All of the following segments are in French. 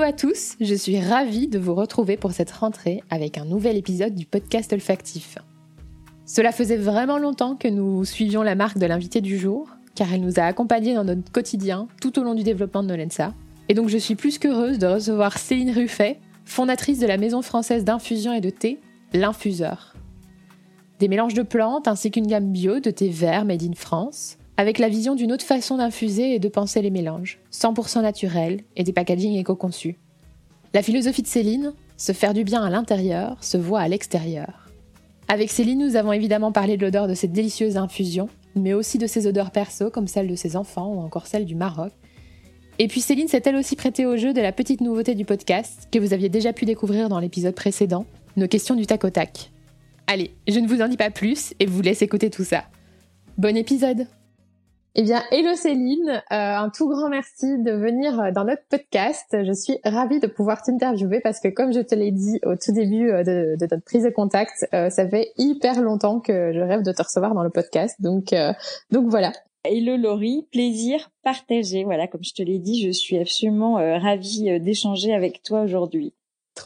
Hello à tous, je suis ravie de vous retrouver pour cette rentrée avec un nouvel épisode du podcast olfactif. Cela faisait vraiment longtemps que nous suivions la marque de l'invité du jour, car elle nous a accompagnés dans notre quotidien tout au long du développement de Nolensa. Et donc je suis plus qu'heureuse de recevoir Céline Ruffet, fondatrice de la maison française d'infusion et de thé, l'Infuseur. Des mélanges de plantes ainsi qu'une gamme bio de thé vert made in France, avec la vision d'une autre façon d'infuser et de penser les mélanges, 100% naturels et des packagings éco-conçus. La philosophie de Céline, se faire du bien à l'intérieur, se voit à l'extérieur. Avec Céline, nous avons évidemment parlé de l'odeur de cette délicieuse infusion, mais aussi de ses odeurs perso comme celle de ses enfants ou encore celle du Maroc. Et puis Céline s'est elle aussi prêtée au jeu de la petite nouveauté du podcast que vous aviez déjà pu découvrir dans l'épisode précédent, nos questions du tac au tac. Allez, je ne vous en dis pas plus et vous laisse écouter tout ça. Bon épisode eh bien, hello Céline, euh, un tout grand merci de venir euh, dans notre podcast. Je suis ravie de pouvoir t'interviewer parce que comme je te l'ai dit au tout début euh, de, de notre prise de contact, ça fait hyper longtemps que je rêve de te recevoir dans le podcast. Donc, donc voilà. Hello Laurie, plaisir partagé. Voilà, comme je te l'ai dit, je suis absolument ravie d'échanger avec toi aujourd'hui.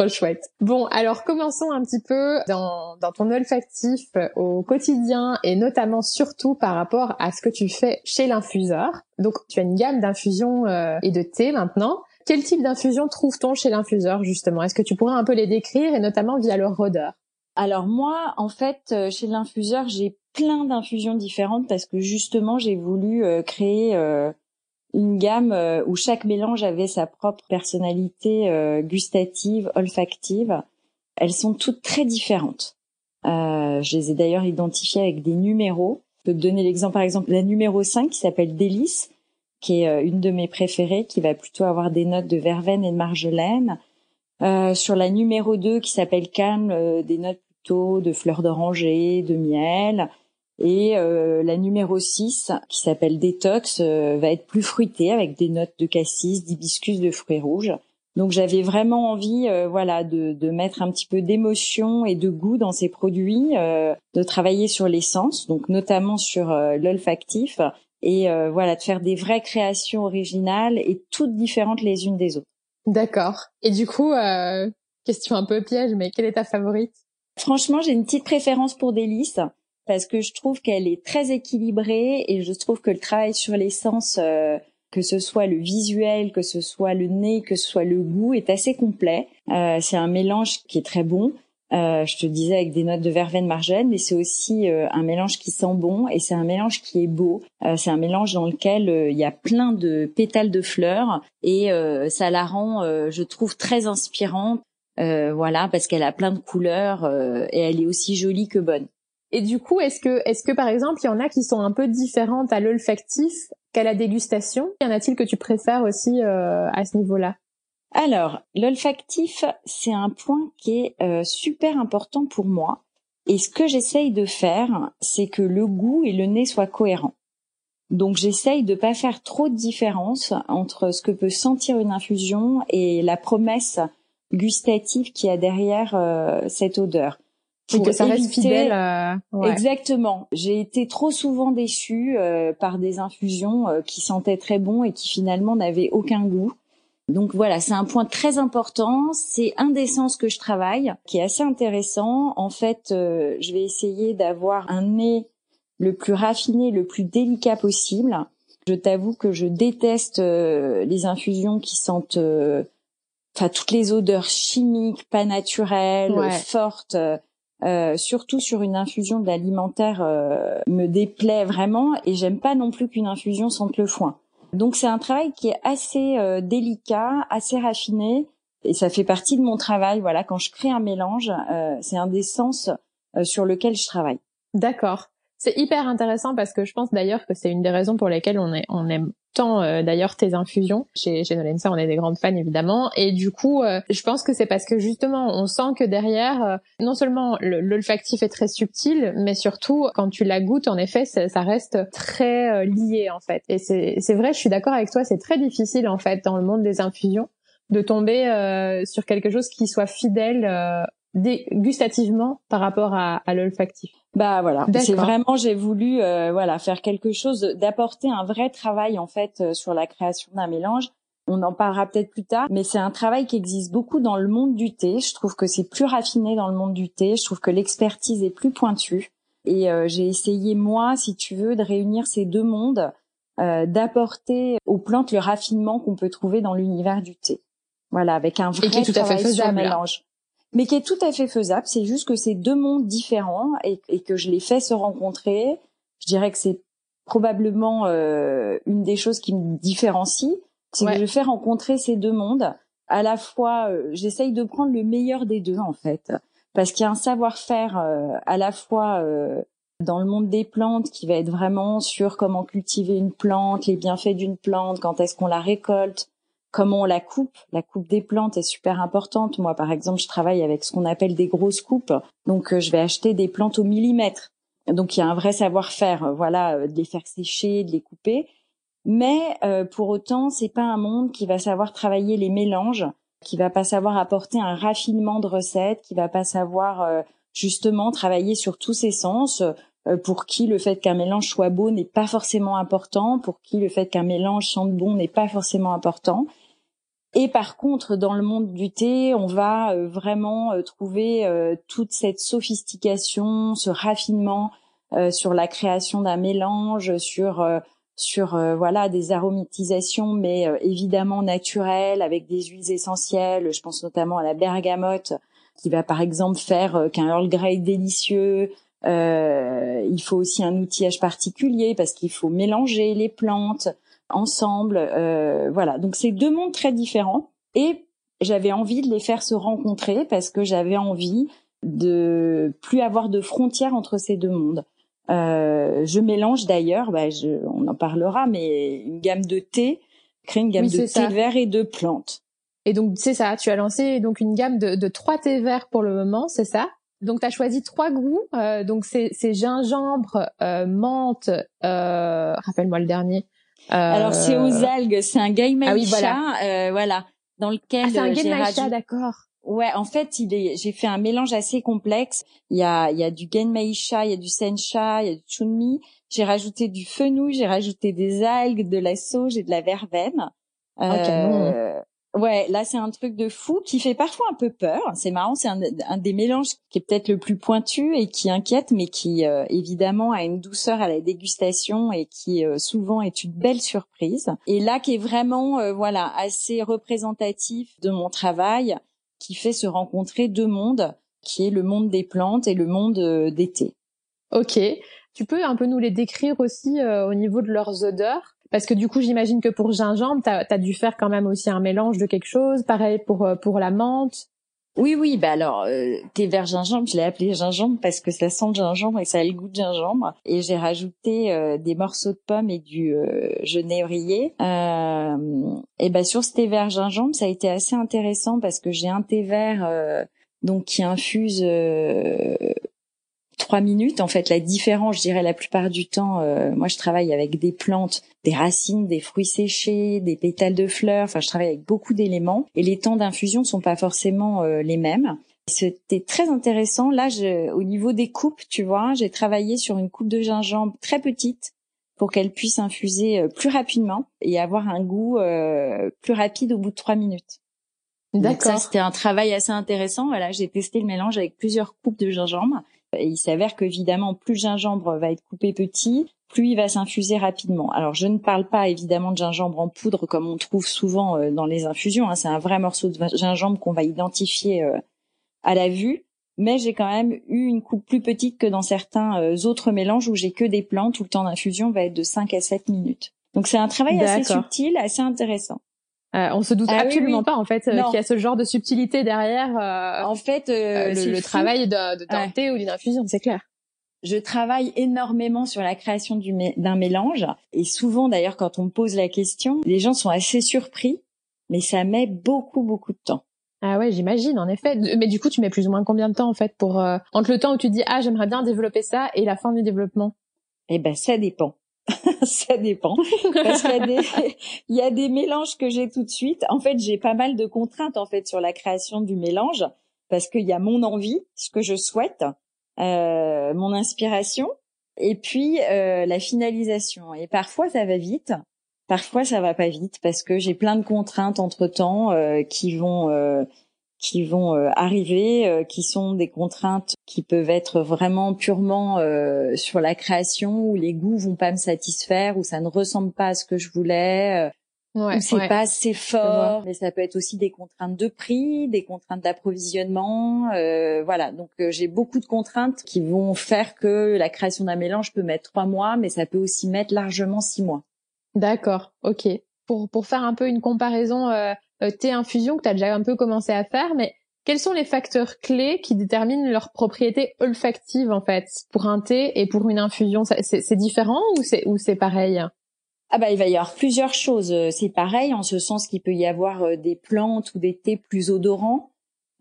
Chouette. Bon, alors commençons un petit peu dans, dans ton olfactif euh, au quotidien et notamment surtout par rapport à ce que tu fais chez l'infuseur. Donc, tu as une gamme d'infusions euh, et de thé maintenant. Quel type d'infusion trouve-t-on chez l'infuseur justement? Est-ce que tu pourrais un peu les décrire et notamment via leur odeur? Alors moi, en fait, euh, chez l'infuseur, j'ai plein d'infusions différentes parce que justement, j'ai voulu créer une gamme euh, où chaque mélange avait sa propre personnalité euh, gustative, olfactive. Elles sont toutes très différentes. Euh, je les ai d'ailleurs identifiées avec des numéros. Je peux te donner l'exemple, par exemple, la numéro 5 qui s'appelle Délice, qui est une de mes préférées, qui va plutôt avoir des notes de verveine et de marjolaine. sur la numéro 2 qui s'appelle Calme, des notes plutôt de fleurs d'oranger, de miel. Et euh, la numéro 6, qui s'appelle Détox, euh, va être plus fruitée avec des notes de cassis, d'hibiscus, de fruits rouges. Donc j'avais vraiment envie, euh, voilà, de, de, mettre un petit peu d'émotion et de goût dans ces produits, de travailler sur l'essence, donc notamment sur l'olfactif, et voilà, de faire des vraies créations originales et toutes différentes les unes des autres. D'accord. Et du coup, question un peu piège, mais quelle est ta favorite? Franchement, j'ai une petite préférence pour Délice parce que je trouve qu'elle est très équilibrée et je trouve que le travail sur l'essence, euh, que ce soit le visuel, que ce soit le nez, que ce soit le goût, est assez complet. Euh, c'est un mélange qui est très bon. Euh, je te disais avec des notes de verveine margène, mais c'est aussi euh, un mélange qui sent bon et c'est un mélange qui est beau. Euh, c'est un mélange dans lequel il y a plein de pétales de fleurs et ça la rend, je trouve, très inspirante. voilà, parce qu'elle a plein de couleurs et elle est aussi jolie que bonne. Et du coup, est-ce que, est-ce que par exemple, il y en a qui sont un peu différentes à l'olfactif qu'à la dégustation? Y en a-t-il que tu préfères aussi euh, à ce niveau-là? Alors, l'olfactif, c'est un point qui est euh, super important pour moi. Et ce que j'essaye de faire, c'est que le goût et le nez soient cohérents. Donc j'essaye de pas faire trop de différence entre ce que peut sentir une infusion et la promesse gustative qui a derrière euh, cette odeur pour que ça reste fidèle. Exactement. J'ai été trop souvent déçue euh, par des infusions euh, qui sentaient très bon et qui finalement n'avaient aucun goût. Donc voilà, c'est un point très important. C'est un des sens que je travaille, qui est assez intéressant. En fait, euh, je vais essayer d'avoir un nez le plus raffiné, le plus délicat possible. Je t'avoue que je déteste les infusions qui sentent, enfin toutes les odeurs chimiques, pas naturelles, fortes. Euh, surtout sur une infusion d'alimentaire, euh, me déplaît vraiment et j'aime pas non plus qu'une infusion sente le foin. Donc c'est un travail qui est assez euh, délicat, assez raffiné et ça fait partie de mon travail. Voilà, quand je crée un mélange, c'est un des sens sur lequel je travaille. D'accord. C'est hyper intéressant parce que je pense d'ailleurs que c'est une des raisons pour lesquelles on, est, on aime tant euh, d'ailleurs tes infusions. Chez, chez Nolensa, on est des grandes fans évidemment. Et du coup, euh, je pense que c'est parce que justement, on sent que derrière, euh, non seulement l'olfactif est très subtil, mais surtout, quand tu la goûtes, en effet, ça reste très lié en fait. Et c'est vrai, je suis d'accord avec toi, c'est très difficile en fait dans le monde des infusions de tomber sur quelque chose qui soit fidèle gustativement par rapport à, à l'olfactif. Bah voilà, c'est vraiment j'ai voulu euh, voilà faire quelque chose, d'apporter un vrai travail en fait euh, sur la création d'un mélange On en parlera peut-être plus tard, mais c'est un travail qui existe beaucoup dans le monde du thé. Je trouve que c'est plus raffiné dans le monde du thé. Je trouve que l'expertise est plus pointue. Et euh, j'ai essayé moi, si tu veux, de réunir ces deux mondes, euh, d'apporter aux plantes le raffinement qu'on peut trouver dans l'univers du thé. Voilà, avec un vrai tout à fait faisable. mélange. Mais qui est tout à fait faisable. C'est juste que c'est deux mondes différents et, et, que je les fais se rencontrer. Je dirais que c'est probablement euh, une des choses qui me différencie, c'est que je fais rencontrer ces deux mondes. À la fois, euh, j'essaye de prendre le meilleur des deux en fait, parce qu'il y a un savoir-faire euh, à la fois euh, dans le monde des plantes qui va être vraiment sur comment cultiver une plante, les bienfaits d'une plante, quand est-ce qu'on la récolte, comment on la coupe. La coupe des plantes est super importante. Moi, par exemple, je travaille avec ce qu'on appelle des grosses coupes. Donc, je vais acheter des plantes au millimètre. Donc il y a un vrai savoir-faire, euh, voilà, euh, de les faire sécher, de les couper. Mais euh, pour autant, c'est pas un monde qui va savoir travailler les mélanges, qui va pas savoir apporter un raffinement de recettes, qui va pas savoir justement travailler sur tous ses sens. pour qui le fait qu'un mélange soit beau n'est pas forcément important, pour qui le fait qu'un mélange sente bon n'est pas forcément important. Et par contre, dans le monde du thé, on va euh, vraiment euh, trouver euh, toute cette sophistication, ce raffinement sur la création d'un mélange, sur sur voilà des aromatisations, mais évidemment naturelles avec des huiles essentielles. Je pense notamment à la bergamote, qui va par exemple faire qu'un Earl Grey délicieux. il faut aussi un outillage particulier parce qu'il faut mélanger les plantes ensemble. Euh, voilà, donc c'est deux mondes très différents et j'avais envie de les faire se rencontrer parce que j'avais envie de plus avoir de frontières entre ces deux mondes. Euh, je mélange d'ailleurs, bah, on en parlera, mais une gamme de thé, crée une gamme de thé vert et de plantes. Et donc c'est ça, tu as lancé donc une gamme de, de trois thés verts pour le moment, c'est ça? Donc tu as choisi trois goûts, euh, donc c'est gingembre, euh, menthe, euh, rappelle-moi le dernier. Alors c'est aux euh, algues, c'est un gaïmaïcha, ah oui, voilà. Euh, voilà, dans lequel ah, c'est un gaïmaïcha, d'accord. Ouais, en fait, il est. J'ai fait un mélange assez complexe. Il y a, il y a du il y a du sencha, il y a du chunmi. J'ai rajouté du fenouil, j'ai rajouté des algues, de la sauge et de la verveine. Oh, euh, Ouais, là c'est un truc de fou qui fait parfois un peu peur. C'est marrant, c'est un, des mélanges qui est peut-être le plus pointu et qui inquiète, mais qui euh, évidemment a une douceur à la dégustation et qui euh, souvent est une belle surprise. Et là qui est vraiment euh, voilà assez représentatif de mon travail, qui fait se rencontrer deux mondes, qui est le monde des plantes et le monde d'été. Ok, tu peux un peu nous les décrire aussi au niveau de leurs odeurs? Parce que du coup, j'imagine que pour gingembre, tu as, dû faire quand même aussi un mélange de quelque chose. Pareil pour euh, pour la menthe. Oui, oui. Bah alors, euh, thé vert gingembre, je l'ai appelé gingembre parce que ça sent le gingembre et ça a le goût de gingembre. Et j'ai rajouté euh, des morceaux de pommes et du euh, genévrier. et ben sur ce thé vert gingembre, ça a été assez intéressant parce que j'ai un thé vert donc qui infuse trois minutes. En fait, la différence, je dirais, la plupart du temps, euh, moi, je travaille avec des plantes, des racines, des fruits séchés, des pétales de fleurs. Enfin, je travaille avec beaucoup d'éléments et les temps d'infusion sont pas forcément euh, les mêmes. C'était très intéressant. Là, je, au niveau des coupes, tu vois, j'ai travaillé sur une coupe de gingembre très petite pour qu'elle puisse infuser euh, plus rapidement et avoir un goût plus rapide au bout de trois minutes. D'accord. c'était un travail assez intéressant. Voilà, j'ai testé le mélange avec plusieurs coupes de gingembre et il s'avère qu'évidemment, plus le gingembre va être coupé petit, plus il va s'infuser rapidement. Alors, je ne parle pas évidemment de gingembre en poudre comme on trouve souvent euh, dans les infusions. Hein. C'est un vrai morceau de gingembre qu'on va identifier euh, à la vue. Mais j'ai quand même eu une coupe plus petite que dans certains euh, autres mélanges où j'ai que des plantes où le temps d'infusion va être de 5 à 7 minutes. Donc c'est un travail assez subtil, assez intéressant. Euh, on se doute ah absolument pas en fait euh, qu'il y a ce genre de subtilité derrière. Euh, en fait, le, travail de, de d'un thé ou d'une infusion, c'est clair. Je travaille énormément sur la création d'un mélange et souvent d'ailleurs quand on me pose la question, les gens sont assez surpris, mais ça met beaucoup beaucoup de temps. Ah ouais, j'imagine en effet. Mais du coup, tu mets plus ou moins combien de temps en fait pour entre le temps où tu dis ah j'aimerais bien développer ça et la fin du développement? Eh ben ça dépend. ça dépend parce qu'il y il y a des mélanges que j'ai tout de suite. En fait, j'ai pas mal de contraintes en fait sur la création du mélange parce qu'il y a mon envie, ce que je souhaite, euh, mon inspiration et puis euh, la finalisation. Et parfois ça va vite Parfois, ça va pas vite parce que j'ai plein de contraintes entre temps qui vont qui vont arriver, qui sont des contraintes qui peuvent être vraiment purement sur la création où les goûts vont pas me satisfaire, où ça ne ressemble pas à ce que je voulais, Ouais, c'est pas assez fort, mais ça peut être aussi des contraintes de prix, des contraintes d'approvisionnement, euh, voilà. Donc euh, j'ai beaucoup de contraintes qui vont faire que la création d'un mélange peut mettre trois mois, mais ça peut aussi mettre largement six mois. D'accord, ok. Pour pour faire un peu une comparaison euh, thé infusion que tu as déjà un peu commencé à faire, mais quels sont les facteurs clés qui déterminent leur propriété olfactive en fait pour un thé et pour une infusion? C'est différent ou c'est ou c'est pareil? Ah bah il va y avoir plusieurs choses. Euh, c'est pareil en ce sens qu'il peut y avoir euh, des plantes ou des thés plus odorants.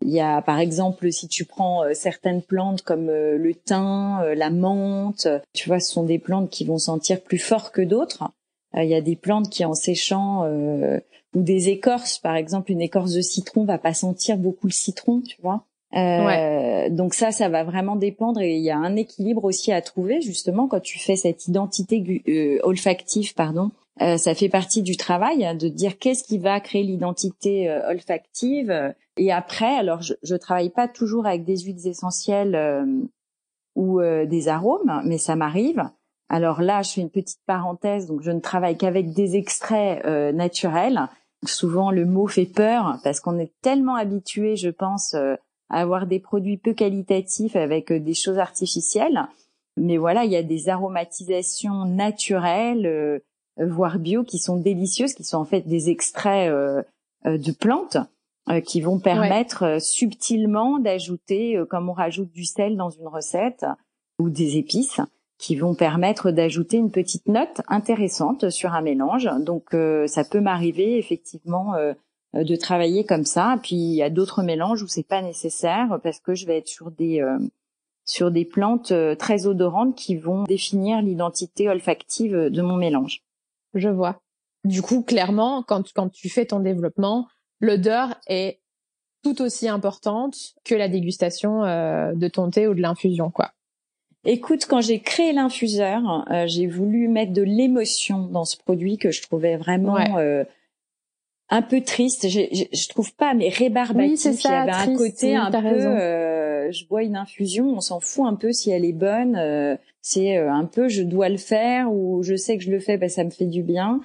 Il y a par exemple si tu prends certaines plantes comme le thym, la menthe, tu vois, ce sont des plantes qui vont sentir plus fort que d'autres. Il y a des plantes qui en séchant ou des écorces, par exemple une écorce de citron va pas sentir beaucoup le citron, tu vois. Euh, Donc ça, ça va vraiment dépendre et il y a un équilibre aussi à trouver justement quand tu fais cette identité euh, olfactive, pardon. Euh, ça fait partie du travail hein, de dire qu'est-ce qui va créer l'identité olfactive. Et après, alors je, je travaille pas toujours avec des huiles essentielles ou des arômes, mais ça m'arrive. Alors là, je fais une petite parenthèse, donc je ne travaille qu'avec des extraits naturels. Souvent, le mot fait peur parce qu'on est tellement habitué, je pense, avoir des produits peu qualitatifs avec euh, des choses artificielles. Mais voilà, il y a des aromatisations naturelles, euh, voire bio, qui sont délicieuses, qui sont en fait des extraits euh, de plantes qui vont permettre subtilement d'ajouter, comme on rajoute du sel dans une recette ou des épices, qui vont permettre d'ajouter une petite note intéressante sur un mélange. Donc ça peut m'arriver effectivement euh, de travailler comme ça. Puis il y a d'autres mélanges où c'est pas nécessaire parce que je vais être sur des euh, sur des plantes euh, très odorantes qui vont définir l'identité olfactive de mon mélange. Je vois. Du coup, clairement, quand quand tu fais ton développement, l'odeur est tout aussi importante que la dégustation de ton thé ou de l'infusion, quoi. Écoute, quand j'ai créé l'infuseur, j'ai voulu mettre de l'émotion dans ce produit que je trouvais vraiment un peu triste. Je, je, trouve pas, mais rébarbatif. Oui, c'est ça, Il y avait un côté un peu. Euh, je bois une infusion, on s'en fout un peu si elle est bonne. Euh, c'est euh, un peu, je dois le faire ou je sais que je le fais, ben ça me fait du bien.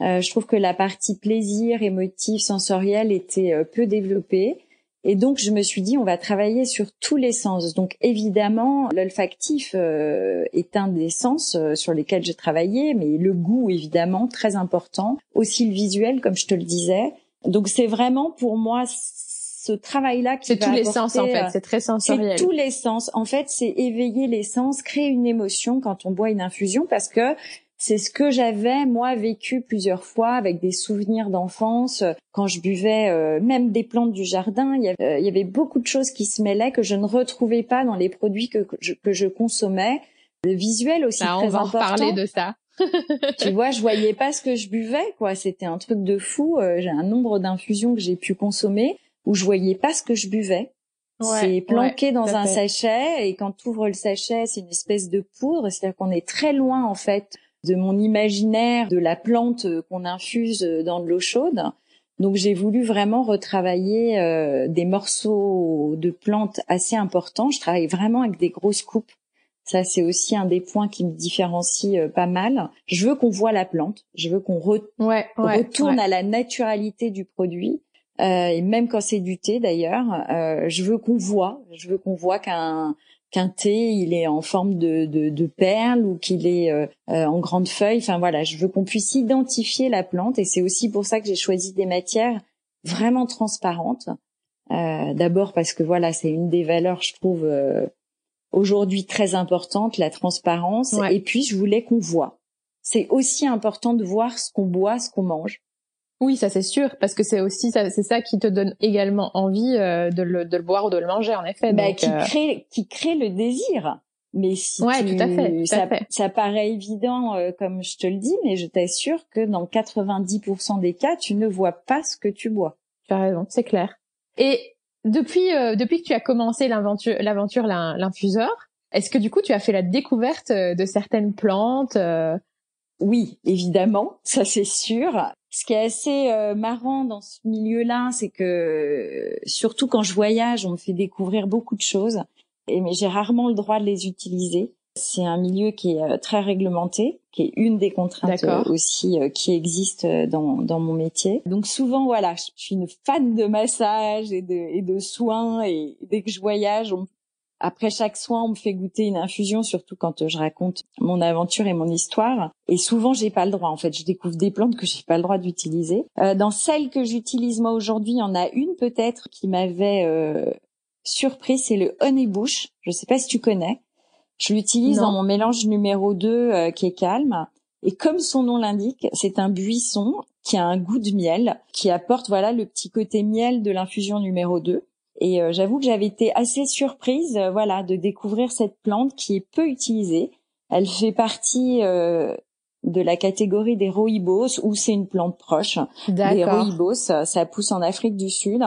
Euh, je trouve que la partie plaisir, émotif, sensoriel était euh, peu développée. Et donc, je me suis dit, on va travailler sur tous les sens. Donc, évidemment, l'olfactif euh, est un des sens euh, sur lesquels j'ai travaillé, mais le goût, évidemment, très important. Aussi le visuel, comme je te le disais. Donc, c'est vraiment pour moi ce travail-là qui C'est tous les sens, en fait. Euh, c'est très sensoriel. C'est tous les sens. En fait, c'est éveiller les sens, créer une émotion quand on boit une infusion, parce que c'est ce que j'avais moi vécu plusieurs fois avec des souvenirs d'enfance quand je buvais euh, même des plantes du jardin. Il y, avait, euh, il y, avait, beaucoup de choses qui se mêlaient que je ne retrouvais pas dans les produits que, je, que je consommais. Le visuel aussi bah, très on va important. reparler de ça. tu vois, je voyais pas ce que je buvais, quoi. C'était un truc de fou. Euh, j'ai un nombre d'infusions que j'ai pu consommer où je voyais pas ce que je buvais. c'est planqué dans un sachet et quand tu ouvres le sachet, c'est une espèce de poudre. C'est-à-dire qu'on est très loin en fait de mon imaginaire de la plante qu'on infuse dans de l'eau chaude. Donc j'ai voulu vraiment retravailler euh, des morceaux de plantes assez importants. Je travaille vraiment avec des grosses coupes. Ça c'est aussi un des points qui me différencie euh, pas mal. Je veux qu'on voit la plante. Je veux qu'on retourne à la naturalité du produit. Euh, et même quand c'est du thé d'ailleurs, je veux qu'on voit. Je veux qu'on voit qu'un qu'un thé il est en forme de, de, de perles ou qu'il est euh, euh, en grande feuille. Enfin voilà, je veux qu'on puisse identifier la plante et c'est aussi pour ça que j'ai choisi des matières vraiment transparentes. Euh, D'abord parce que voilà, c'est une des valeurs, je trouve, euh, aujourd'hui très importante, la transparence. Et puis je voulais qu'on voit. C'est aussi important de voir ce qu'on boit, ce qu'on mange. Oui, ça c'est sûr, parce que c'est aussi ça, c'est ça qui te donne également envie euh, de, le, de, le, boire ou de le manger, en effet. Bah, qui euh, crée qui crée le désir. Mais si ouais, tout à fait, ça, ça paraît évident euh, comme je te le dis, mais je t'assure que dans 90% des cas, tu ne vois pas ce que tu bois. Tu as raison, c'est clair. Et depuis depuis que tu as commencé l'aventure l'aventure l'infuseur, est-ce que du coup tu as fait la découverte de certaines plantes oui, évidemment, ça c'est sûr. Ce qui est assez euh, marrant dans ce milieu-là, c'est que surtout quand je voyage, on me fait découvrir beaucoup de choses, et mais j'ai rarement le droit de les utiliser. C'est un milieu qui est euh, très réglementé, qui est une des contraintes euh, aussi qui existe dans, dans mon métier. Donc souvent, voilà, je suis une fan de massage et de, et de soins, et dès que je voyage, on, après chaque soin, on me fait goûter une infusion, surtout quand euh, je raconte mon aventure et mon histoire. Et souvent, j'ai pas le droit. En fait, je découvre des plantes que j'ai pas le droit d'utiliser. Euh, dans celles que j'utilise moi aujourd'hui, il y en a une peut-être qui m'avait euh, surpris, c'est le honeybush. Je sais pas si tu connais. Je l'utilise dans mon mélange numéro 2 euh, qui est calme. Et comme son nom l'indique, c'est un buisson qui a un goût de miel, qui apporte voilà le petit côté miel de l'infusion numéro 2. Et euh, j'avoue que j'avais été assez surprise, euh, voilà, de découvrir cette plante qui est peu utilisée. Elle fait partie euh, de la catégorie des rooibos, où c'est une plante proche des rooibos. Ça pousse en Afrique du Sud.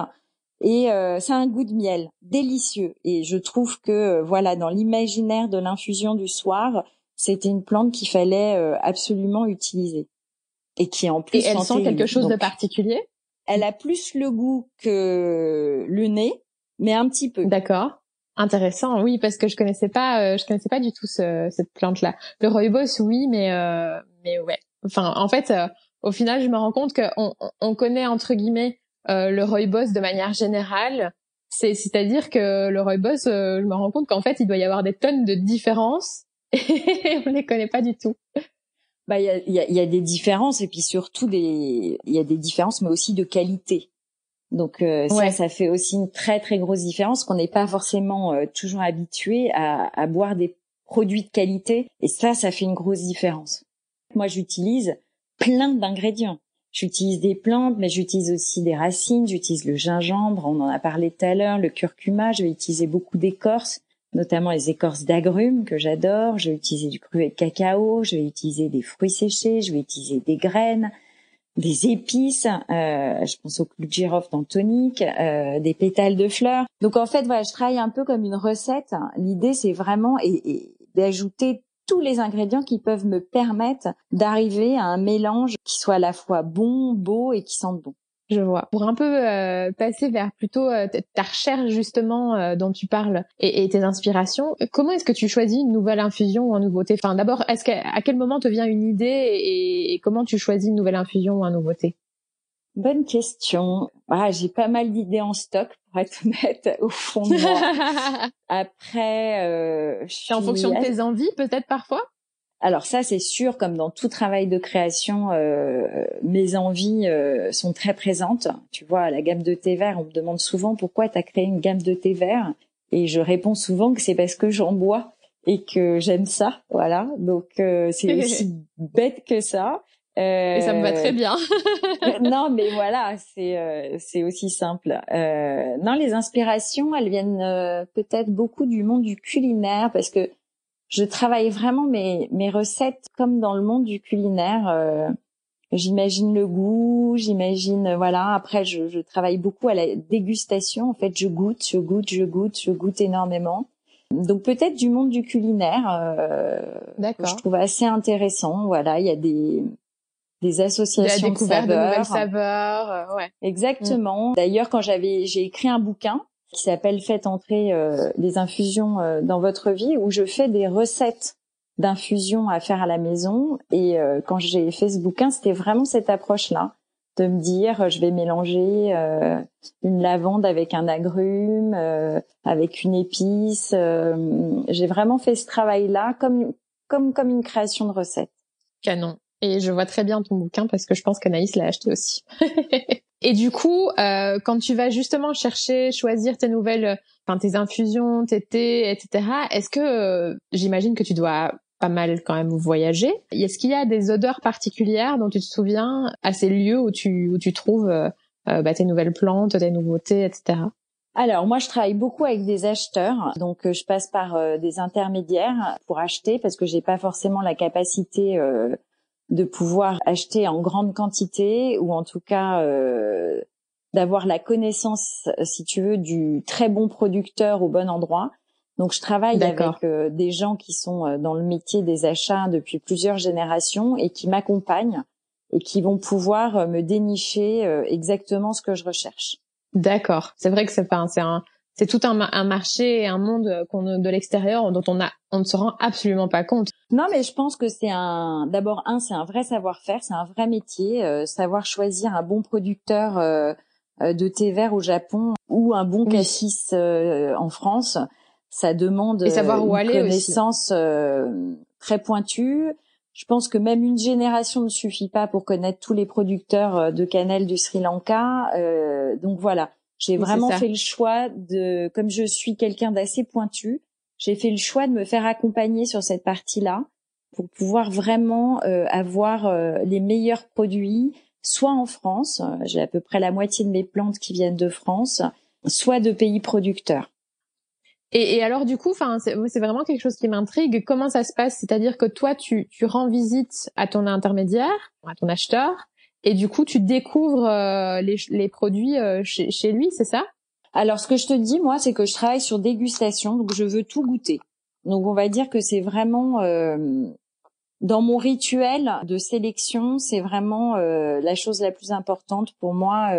Et ça a un goût de miel délicieux. Et je trouve que voilà, dans l'imaginaire de l'infusion du soir, c'était une plante qu'il fallait absolument utiliser. Et qui en plus. Et elle sent quelque chose de particulier? Elle a plus le goût que le nez, mais un petit peu. D'accord. Intéressant, oui, parce que je connaissais pas, euh, je connaissais pas du tout ce, cette plante-là. Le rooibos, oui, mais euh, mais ouais. Enfin, en fait, euh, au final, je me rends compte qu'on on connaît entre guillemets le rooibos de manière générale. C'est c'est-à-dire que le rooibos, je me rends compte qu'en fait, il doit y avoir des tonnes de différences et on les connaît pas du tout. Bah, il y a, y, y a, des différences et puis surtout des, il y a des différences, mais aussi de qualité. Donc euh, ça, ça fait aussi une très très grosse différence qu'on n'est pas forcément euh, toujours habitué à, à, boire des produits de qualité et ça, ça fait une grosse différence. Moi, j'utilise plein d'ingrédients. J'utilise des plantes, mais j'utilise aussi des racines. J'utilise le gingembre, on en a parlé tout à l'heure, le curcuma. Je vais utiliser beaucoup d'écorces notamment les écorces d'agrumes que j'adore. Je vais utiliser du cru de cacao, je vais utiliser des fruits séchés, je vais utiliser des graines, des épices. Euh, je pense au clou de girofle dans tonique, euh, des pétales de fleurs. Donc en fait, voilà, je travaille un peu comme une recette. L'idée, c'est vraiment et, d'ajouter tous les ingrédients qui peuvent me permettre d'arriver à un mélange qui soit à la fois bon, beau et qui sente bon. Je vois. Pour un peu euh, passer vers plutôt euh, ta recherche justement euh, dont tu parles et, tes inspirations, comment est-ce que tu choisis une nouvelle infusion ou une nouveauté? Enfin, d'abord, est-ce à quel moment te vient une idée et, comment tu choisis une nouvelle infusion ou une nouveauté? Bonne question. Ah, j'ai pas mal d'idées en stock pour être honnête au fond de moi. Après, euh, c'est en fonction de tes envies peut-être parfois? Alors ça, c'est sûr, comme dans tout travail de création, euh, mes envies euh, sont très présentes. Tu vois, la gamme de thé vert, on me demande souvent pourquoi tu as créé une gamme de thé vert. Et je réponds souvent que c'est parce que j'en bois et que j'aime ça. Voilà, donc euh, c'est aussi bête que ça. et ça me va très bien. non, mais voilà, c'est c'est aussi simple. non, les inspirations, elles viennent peut-être beaucoup du monde du culinaire parce que je travaille vraiment mes, mes recettes comme dans le monde du culinaire. Euh, j'imagine le goût, j'imagine voilà. Après, je, je, travaille beaucoup à la dégustation. En fait, je goûte, je goûte, je goûte, je goûte énormément. Donc peut-être du monde du culinaire. Euh, D'accord. Je trouve assez intéressant. Voilà, il y a des des associations de, saveurs. de nouvelles saveurs. Euh, ouais. Exactement. D'ailleurs, quand j'avais j'ai écrit un bouquin qui s'appelle Faites entrer euh, infusions euh, dans votre vie, où je fais des recettes d'infusions à faire à la maison. Et euh, quand j'ai fait ce bouquin, c'était vraiment cette approche-là, de me dire, je vais mélanger une lavande avec un agrume, avec une épice. j'ai vraiment fait ce travail-là comme comme comme une création de recette. Canon. Et je vois très bien ton bouquin parce que je pense qu'Anaïs l'a acheté aussi. Et du coup, euh, quand tu vas justement chercher, choisir tes nouvelles, enfin tes infusions, tes thés, etc. Est-ce que euh, j'imagine que tu dois pas mal quand même voyager. Est-ce qu'il y a des odeurs particulières dont tu te souviens à ces lieux où tu où tu trouves euh, euh bah, tes nouvelles plantes, tes nouveautés, etc. Alors moi je travaille beaucoup avec des acheteurs, donc euh, je passe par des intermédiaires pour acheter parce que j'ai pas forcément la capacité de pouvoir acheter en grande quantité ou en tout cas euh, d'avoir la connaissance, si tu veux, du très bon producteur au bon endroit. Donc je travaille avec des gens qui sont dans le métier des achats depuis plusieurs générations et qui m'accompagnent et qui vont pouvoir me dénicher exactement ce que je recherche. D'accord. C'est vrai que c'est pas c'est un c'est tout un, un, marché et un monde qu'on de l'extérieur dont on a on ne se rend absolument pas compte. Non, mais je pense que c'est un d'abord un c'est un vrai savoir-faire, c'est un vrai métier, euh, savoir choisir un bon producteur euh, euh, de thé vert au Japon ou un bon cassis en France, ça demande et savoir où une aller connaissance très pointue. Je pense que même une génération ne suffit pas pour connaître tous les producteurs de cannelle du Sri Lanka. donc voilà, j'ai vraiment fait le choix de, comme je suis quelqu'un d'assez pointu, j'ai fait le choix de me faire accompagner sur cette partie-là pour pouvoir vraiment euh, avoir euh, les meilleurs produits, soit en France, euh, j'ai à peu près la moitié de mes plantes qui viennent de France, soit de pays producteurs. Et, et alors du coup, enfin, c'est vraiment quelque chose qui m'intrigue. Comment ça se passe? C'est-à-dire que toi, tu, tu rends visite à ton intermédiaire, à ton acheteur, et du coup tu découvres euh, les, les, produits euh, chez, chez, lui, c'est ça? Alors ce que je te dis moi, c'est que je travaille sur dégustation, donc je veux tout goûter. Donc on va dire que c'est vraiment euh, dans mon rituel de sélection, c'est vraiment la chose la plus importante pour moi,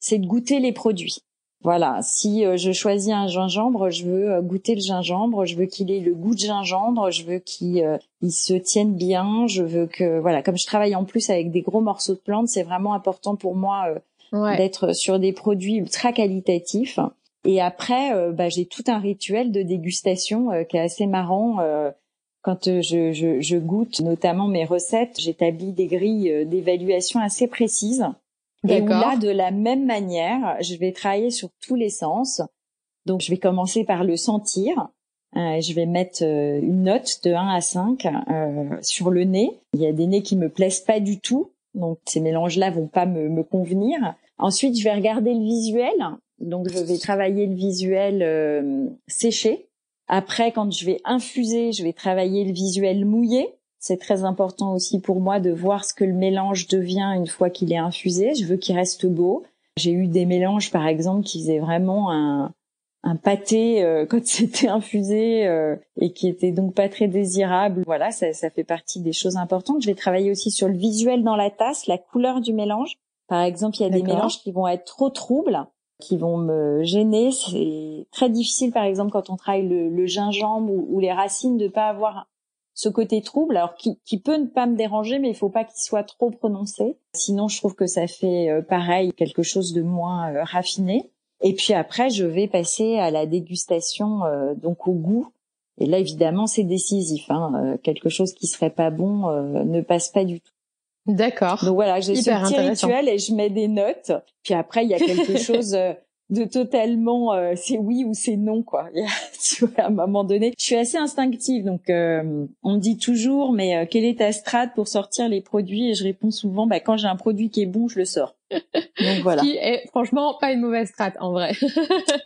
c'est de goûter les produits. Voilà, si euh, je choisis un gingembre, je veux euh, goûter le gingembre, je veux qu'il ait le goût de gingembre, je veux qu'il euh, se tienne bien, je veux que voilà, comme je travaille en plus avec des gros morceaux de plantes, c'est vraiment important pour moi d'être sur des produits ultra qualitatifs. Et après, bah, j'ai tout un rituel de dégustation qui est assez marrant. quand je, je, je, goûte notamment mes recettes, j'établis des grilles d'évaluation assez précises et là, de la même manière, je vais travailler sur tous les sens. Donc, je vais commencer par le sentir. Euh, je vais mettre euh, une note de 1 à 5 euh, sur le nez. Il y a des nez qui me plaisent pas du tout, donc ces mélanges-là vont pas me, me, convenir. Ensuite, je vais regarder le visuel. Donc, je vais travailler le visuel euh, séché. Après, quand je vais infuser, je vais travailler le visuel mouillé. C'est très important aussi pour moi de voir ce que le mélange devient une fois qu'il est infusé. Je veux qu'il reste beau. J'ai eu des mélanges, par exemple, qui faisaient vraiment un, un pâté euh, quand c'était infusé euh, et qui était donc pas très désirable. Voilà, ça, ça fait partie des choses importantes. Je vais travailler aussi sur le visuel dans la tasse, la couleur du mélange. Par exemple, il y a des mélanges qui vont être trop troubles, qui vont me gêner. C'est très difficile, par exemple, quand on travaille le, gingembre ou, ou, les racines, de pas avoir ce côté trouble, alors qui, qui, peut ne pas me déranger, mais il faut pas qu'il soit trop prononcé. Sinon, je trouve que ça fait euh, pareil, quelque chose de moins euh, raffiné. Et puis après, je vais passer à la dégustation, euh, donc au goût. Et là, évidemment, c'est décisif. Hein. quelque chose qui serait pas bon ne passe pas du tout. D'accord. Donc voilà, j'ai ce petit rituel et je mets des notes. Puis après, il y a quelque chose de totalement euh, c'est oui ou c'est non quoi. tu vois, à un moment donné, je suis assez instinctive donc euh, on me dit toujours mais euh, quelle est ta strat pour sortir les produits? Et je réponds souvent bah quand j'ai un produit qui est bon, je le sors. Donc voilà. Qui est franchement pas une mauvaise strat en vrai.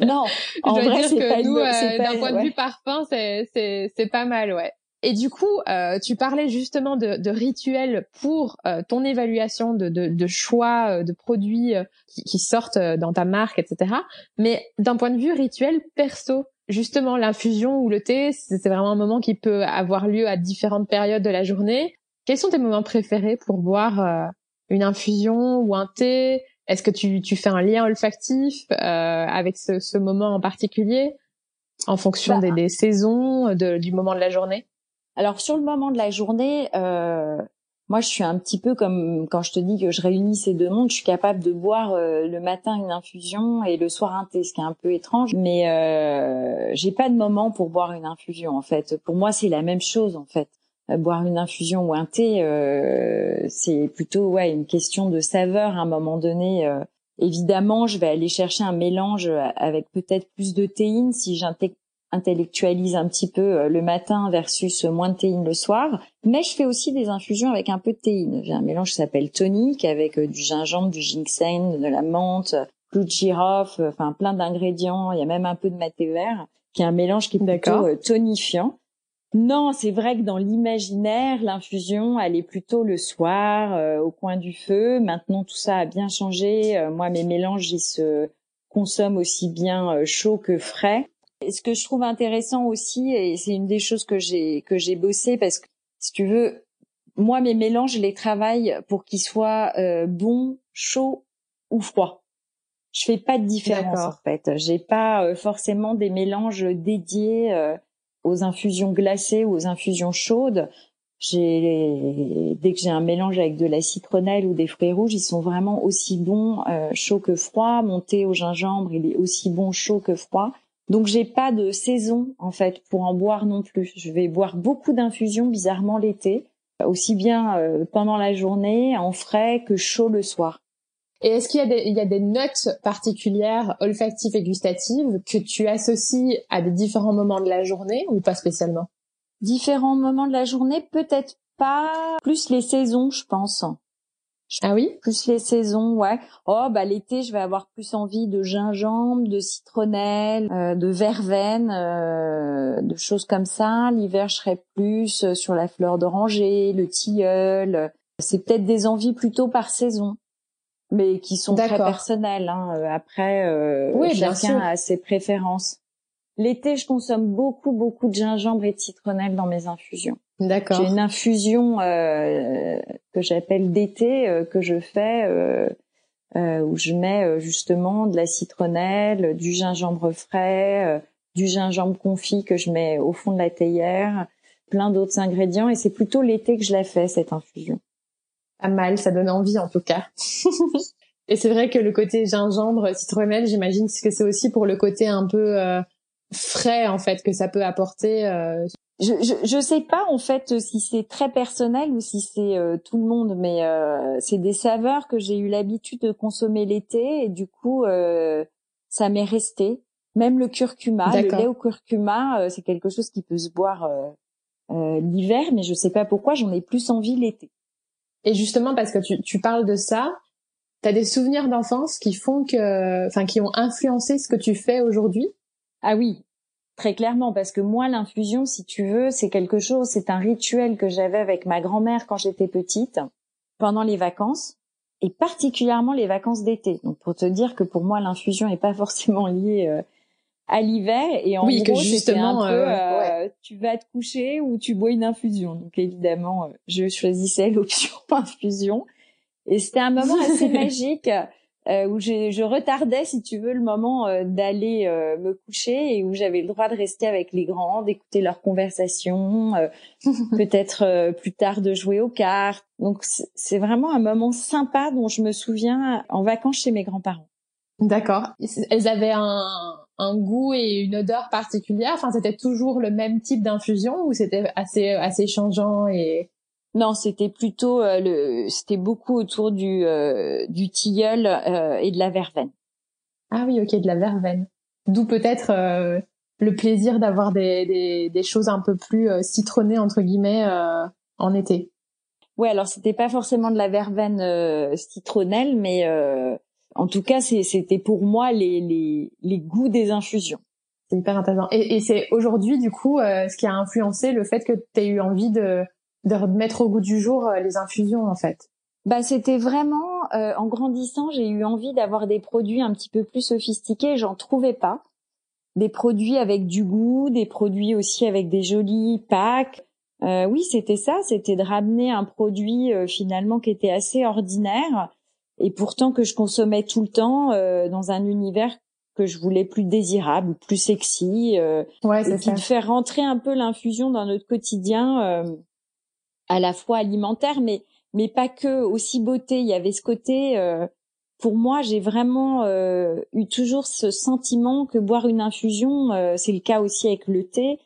non, en vrai c'est pas nous d'un point de vue parfum, c'est c'est c'est pas mal ouais. Et du coup, euh, tu parlais justement de, de rituels pour euh, ton évaluation de, de, de choix euh, de produits euh, qui, qui, sortent dans ta marque, etc. Mais d'un point de vue rituel perso, justement l'infusion ou le thé, c'est vraiment un moment qui peut avoir lieu à différentes périodes de la journée. Quels sont tes moments préférés pour boire une infusion ou un thé? Est-ce que tu, tu fais un lien olfactif avec ce, ce, moment en particulier en fonction bah, des, des, saisons, de, du moment de la journée? Alors sur le moment de la journée, euh, moi je suis un petit peu comme quand je te dis que je réunis ces deux mondes, je suis capable de boire euh, le matin une infusion et le soir un thé, ce qui est un peu étrange, mais euh, j'ai pas de moment pour boire une infusion en fait. Pour moi c'est la même chose en fait. Euh, boire une infusion ou un thé, euh, c'est plutôt ouais une question de saveur à un moment donné. Évidemment, je vais aller chercher un mélange avec peut-être plus de théine si j'intègre intellectualise un petit peu euh, le matin versus moins de théine le soir. Mais je fais aussi des infusions avec un peu de théine. J'ai un mélange qui s'appelle tonique avec euh, du gingembre, du ginseng, de la menthe, clou de girofle, euh, enfin plein d'ingrédients. Il y a même un peu de maté vert, qui est un mélange qui est plutôt tonifiant. Non, c'est vrai que dans l'imaginaire, l'infusion, elle est plutôt le soir, au coin du feu. Maintenant, tout ça a bien changé. moi, mes mélanges, ils se consomment aussi bien chaud que frais. Et ce que je trouve intéressant aussi, et c'est une des choses que j'ai que j'ai bossé parce que si tu veux, moi mes mélanges, je les travaille pour qu'ils soient euh, bons, chauds ou froids. Je fais pas de différence en fait. J'ai pas euh, forcément des mélanges dédiés euh, aux infusions glacées ou aux infusions chaudes. J'ai dès que j'ai un mélange avec de la citronnelle ou des fruits rouges, ils sont vraiment aussi bons euh, chaud que froid. Monté au gingembre, il est aussi bon chaud que froid. Donc j'ai pas de saison en fait pour en boire non plus. Je vais boire beaucoup d'infusions bizarrement l'été, aussi bien euh, pendant la journée en frais que chaud le soir. Et est-ce qu'il y a des, il y a des notes particulières olfactives et gustatives que tu associes à des différents moments de la journée ou pas spécialement? Différents moments de la journée, peut-être pas. Plus les saisons, je pense. Ah oui? Plus les saisons, ouais. Oh bah l'été, je vais avoir plus envie de gingembre, de citronnelle, euh, de verveine, euh, de choses comme ça. L'hiver, je serais plus euh, sur la fleur d'oranger, le tilleul. C'est peut-être des envies plutôt par saison, mais qui sont très personnelles. Hein. Après, oui, chacun a ses préférences. L'été, je consomme beaucoup, beaucoup de gingembre et de citronnelle dans mes infusions. D'accord. J'ai une infusion euh, que j'appelle d'été euh, que je fais euh, euh où je mets euh, justement de la citronnelle, du gingembre frais, du gingembre confit que je mets au fond de la théière, plein d'autres ingrédients et c'est plutôt l'été que je la fais cette infusion. Pas mal, ça donne envie en tout cas. et c'est vrai que le côté gingembre, citronnelle, j'imagine que c'est aussi pour le côté un peu frais en fait que ça peut apporter euh... je, je, je sais pas en fait si c'est très personnel ou si c'est euh, tout le monde mais euh, c'est des saveurs que j'ai eu l'habitude de consommer l'été et du coup euh, ça m'est resté. Même le curcuma le lait au curcuma c'est quelque chose qui peut se boire l'hiver mais je sais pas pourquoi j'en ai plus envie l'été. Et justement parce que tu, tu parles de ça T'as des souvenirs d'enfance qui font que, enfin, qui ont influencé ce que tu fais aujourd'hui? Ah oui, très clairement, parce que moi, l'infusion, si tu veux, c'est quelque chose, c'est un rituel que j'avais avec ma grand-mère quand j'étais petite, pendant les vacances, et particulièrement les vacances d'été. Donc, pour te dire que pour moi, l'infusion n'est pas forcément liée euh, à l'hiver, et en oui, gros, justement, un peu, euh, euh, tu vas te coucher ou tu bois une infusion. Donc, évidemment, je choisissais l'option infusion. Et c'était un moment assez magique euh, où je retardais, si tu veux, le moment euh, d'aller euh, me coucher et où j'avais le droit de rester avec les grands, d'écouter leurs conversations, peut-être plus tard de jouer aux cartes. Donc c'est vraiment un moment sympa dont je me souviens en vacances chez mes grands-parents. D'accord. Elles avaient un, un goût et une odeur particulière? Enfin, c'était toujours le même type d'infusion ou c'était assez assez changeant et non, c'était plutôt euh, le, c'était beaucoup autour du euh, du tilleul euh, et de la verveine. Ah oui, ok, de la verveine. D'où peut-être le plaisir d'avoir des, des, des choses un peu plus citronnées entre guillemets en été. Ouais, alors c'était pas forcément de la verveine citronnelle, mais en tout cas, c'était pour moi les, les, les goûts des infusions. C'est hyper intéressant. Et, et c'est aujourd'hui, du coup, ce qui a influencé le fait que tu aies eu envie de, de remettre au goût du jour euh, les infusions en fait bah, c'était vraiment euh, en grandissant, j'ai eu envie d'avoir des produits un petit peu plus sophistiqués. J'en trouvais pas. Des produits avec du goût, des produits aussi avec des jolis packs. Euh, oui, c'était ça. C'était de ramener un produit finalement qui était assez ordinaire et pourtant que je consommais tout le temps dans un univers que je voulais plus désirable, plus sexy, ouais, et qui faire rentrer un peu l'infusion dans notre quotidien à la fois alimentaire, mais mais pas que aussi beauté. Il y avait ce côté. Euh, pour moi, j'ai vraiment euh, eu toujours ce sentiment que boire une infusion, euh, c'est le cas aussi avec le thé.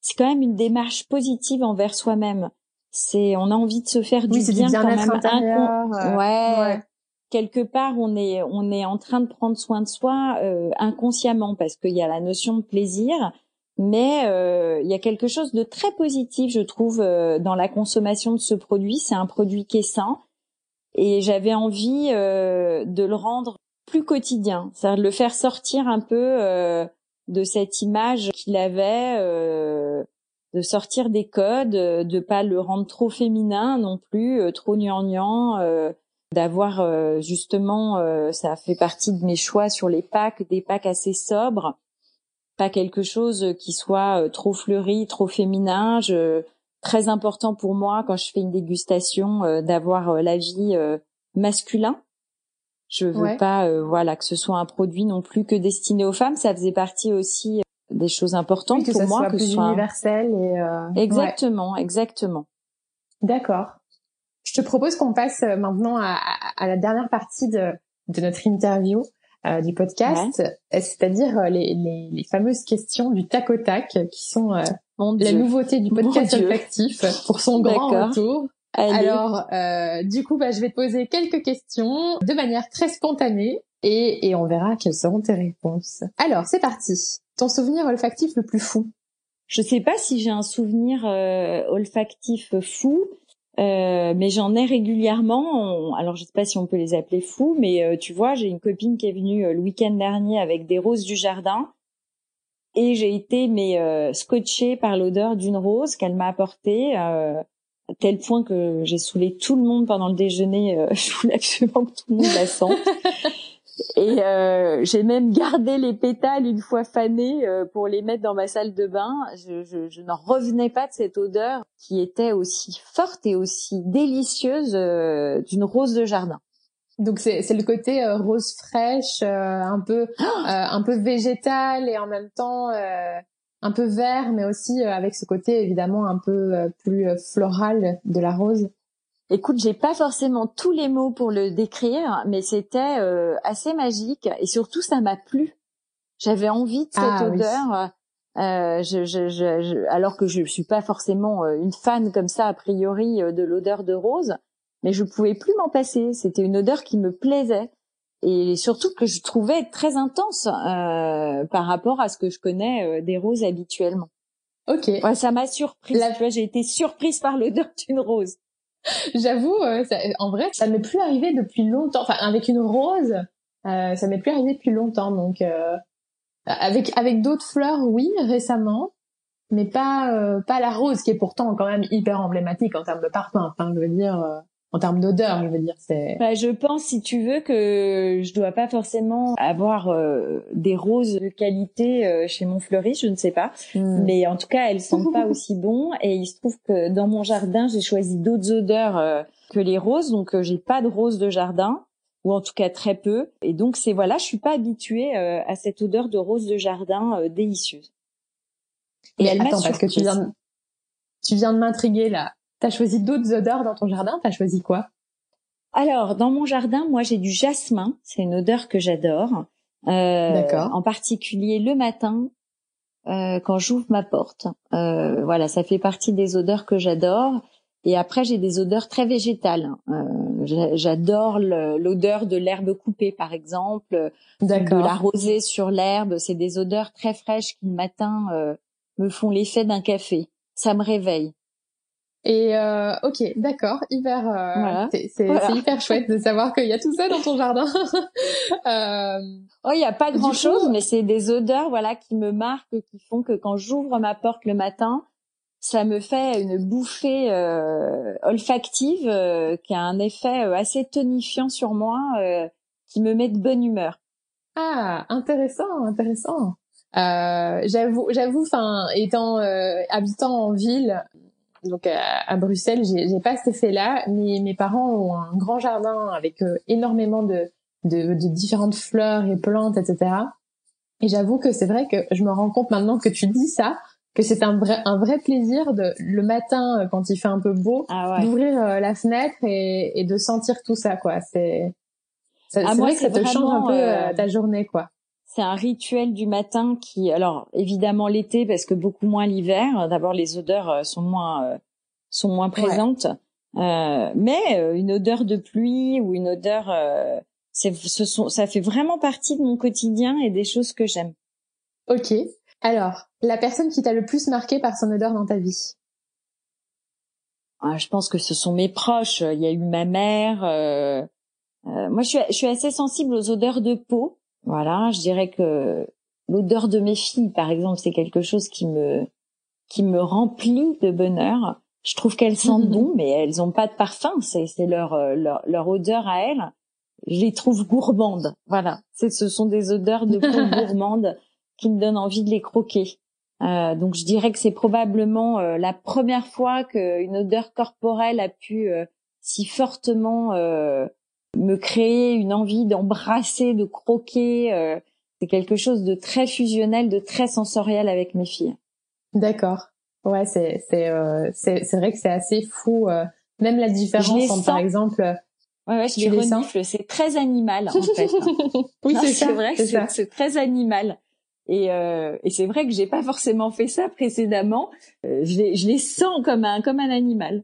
C'est quand même une démarche positive envers soi-même. C'est, on a envie de se faire du bien, quand même. Intérieur, ouais. Quelque part, on est on est en train de prendre soin de soi inconsciemment parce qu'il y a la notion de plaisir mais euh, il y a quelque chose de très positif, je trouve, euh, dans la consommation de ce produit. C'est un produit qui est sain, et j'avais envie euh, de le rendre plus quotidien, c'est-à-dire de le faire sortir un peu de cette image qu'il avait, de sortir des codes, de pas le rendre trop féminin non plus, trop gnangnan, d'avoir justement, ça fait partie de mes choix sur les packs, des packs assez sobres pas quelque chose qui soit trop fleuri, trop féminin. Je, très important pour moi quand je fais une dégustation d'avoir l'avis masculin. Je veux pas, voilà, que ce soit un produit non plus que destiné aux femmes. Ça faisait partie aussi des choses importantes que pour moi, soit que ce soit universel et exactement, exactement. D'accord. Je te propose qu'on passe euh, maintenant à, à, la dernière partie de, de notre interview euh, du podcast, euh, c'est-à-dire les, les, les, fameuses questions du tac au tac qui sont euh, la nouveauté du podcast olfactif pour son grand retour. Alors, euh, du coup, bah, je vais te poser quelques questions de manière très spontanée et, et on verra quelles seront tes réponses. Alors, c'est parti. Ton souvenir olfactif le plus fou? Je sais pas si j'ai un souvenir olfactif fou. Euh, mais j'en ai régulièrement. alors je sais pas si on peut les appeler fous, mais euh, tu vois, j'ai une copine qui est venue euh, le week-end dernier avec des roses du jardin, et j'ai été mais scotchée par l'odeur d'une rose qu'elle m'a apportée, à tel point que j'ai saoulé tout le monde pendant le déjeuner. je voulais absolument que tout le monde la sente. Et euh, j'ai même gardé les pétales une fois fanés euh, pour les mettre dans ma salle de bain. Je, je, je n'en revenais pas de cette odeur qui était aussi forte et aussi délicieuse euh, d'une rose de jardin. Donc c'est le côté euh, rose fraîche, un peu un peu végétal et en même temps un peu vert, mais aussi avec ce côté évidemment un peu plus floral de la rose. Écoute, j'ai pas forcément tous les mots pour le décrire, mais c'était euh, assez magique et surtout ça m'a plu. J'avais envie de cette ah odeur. Euh, je, je, je, alors que je suis pas forcément euh, une fan comme ça a priori euh, de l'odeur de rose, mais je pouvais plus m'en passer. C'était une odeur qui me plaisait et surtout que je trouvais très intense euh, par rapport à ce que je connais des roses habituellement. Ok. Ouais, ça m'a surprise. Tu vois, j'ai été surprise par l'odeur d'une rose. J'avoue, euh, en vrai, ça m'est plus arrivé depuis longtemps. Enfin, avec une rose, euh, ça m'est plus arrivé depuis longtemps. Donc, euh, avec avec d'autres fleurs, oui, récemment, mais pas euh, pas la rose, qui est pourtant quand même hyper emblématique en termes de parfum. Enfin, je veux dire, euh, en termes d'odeur, je veux dire, c'est. Bah, je pense, si tu veux, que je dois pas forcément avoir euh, des roses de qualité euh, chez mon fleuriste, je ne sais pas, hmm. mais en tout cas, elles sentent pas aussi bon. Et il se trouve que dans mon jardin, j'ai choisi d'autres odeurs euh, que les roses, donc j'ai pas de roses de jardin ou en tout cas très peu. Et donc c'est voilà, je suis pas habituée à cette odeur de rose de jardin délicieuse. Et, elle attends, parce que tu viens, tu viens de m'intriguer là. T'as choisi d'autres odeurs dans ton jardin? T'as choisi quoi? Alors, dans mon jardin, moi, j'ai du jasmin. C'est une odeur que j'adore. Euh, D'accord. En particulier le matin, euh, quand j'ouvre ma porte. Euh, voilà, ça fait partie des odeurs que j'adore. Et après, j'ai des odeurs très végétales. Euh, j'adore l'odeur de l'herbe coupée, par exemple, de la rosée sur l'herbe. C'est des odeurs très fraîches qui le matin euh, me font l'effet d'un café. Ça me réveille. Et euh, ok, d'accord, hyper, euh, c'est hyper chouette de savoir qu'il y a tout ça dans ton jardin. euh, oh, il y a pas grand chose, mais c'est des odeurs, voilà, qui me marquent et qui font que quand j'ouvre ma porte le matin, ça me fait une bouffée euh, olfactive euh, qui a un effet euh, assez tonifiant sur moi, qui me met de bonne humeur. Ah, intéressant, intéressant. j'avoue, j'avoue, enfin, étant habitant en ville, donc à, Bruxelles, j'ai pas cet effet-là, mais mes parents ont un grand jardin avec euh, énormément de, de, de, différentes fleurs et plantes, etc. Et j'avoue que c'est vrai que je me rends compte maintenant que tu dis ça, que c'est un vrai un vrai plaisir de le matin euh, quand il fait un peu beau ah d'ouvrir euh, la fenêtre et, et, de sentir tout ça quoi. C'est ah, vrai que ça te change un peu ta journée quoi c'est un rituel du matin qui, alors évidemment l'été parce que beaucoup moins l'hiver. D'abord les odeurs euh, sont moins euh, sont moins présentes, euh, mais une odeur de pluie ou une odeur, ce sont, ça fait vraiment partie de mon quotidien et des choses que j'aime. Ok. Alors la personne qui t'a le plus marqué par son odeur dans ta vie? Ah, je pense que ce sont mes proches. Il y a eu ma mère. moi, je suis, je suis assez sensible aux odeurs de peau. Voilà, je dirais que l'odeur de mes filles, par exemple, c'est quelque chose qui me qui me remplit de bonheur. Je trouve qu'elles sentent bon, mais elles ont pas de parfum. C'est c'est leur, leur leur odeur à elles. Je les trouve gourmandes. Voilà, c'est ce sont des odeurs de peau gourmandes qui me donnent envie de les croquer. Euh, donc je dirais que c'est probablement euh, la première fois qu'une odeur corporelle a pu euh, si fortement me créer une envie d'embrasser, de croquer. c'est quelque chose de très fusionnel, de très sensoriel avec mes filles. D'accord. Ouais, c'est c'est c'est c'est vrai que c'est assez fou. même la différence entre, par exemple. Ouais, ouais, je les renifle. C'est très animal en fait. oui, c'est vrai. C'est très animal. Et, euh, et c'est vrai que j'ai pas forcément fait ça précédemment. Euh, je, les, je les sens comme un comme un animal.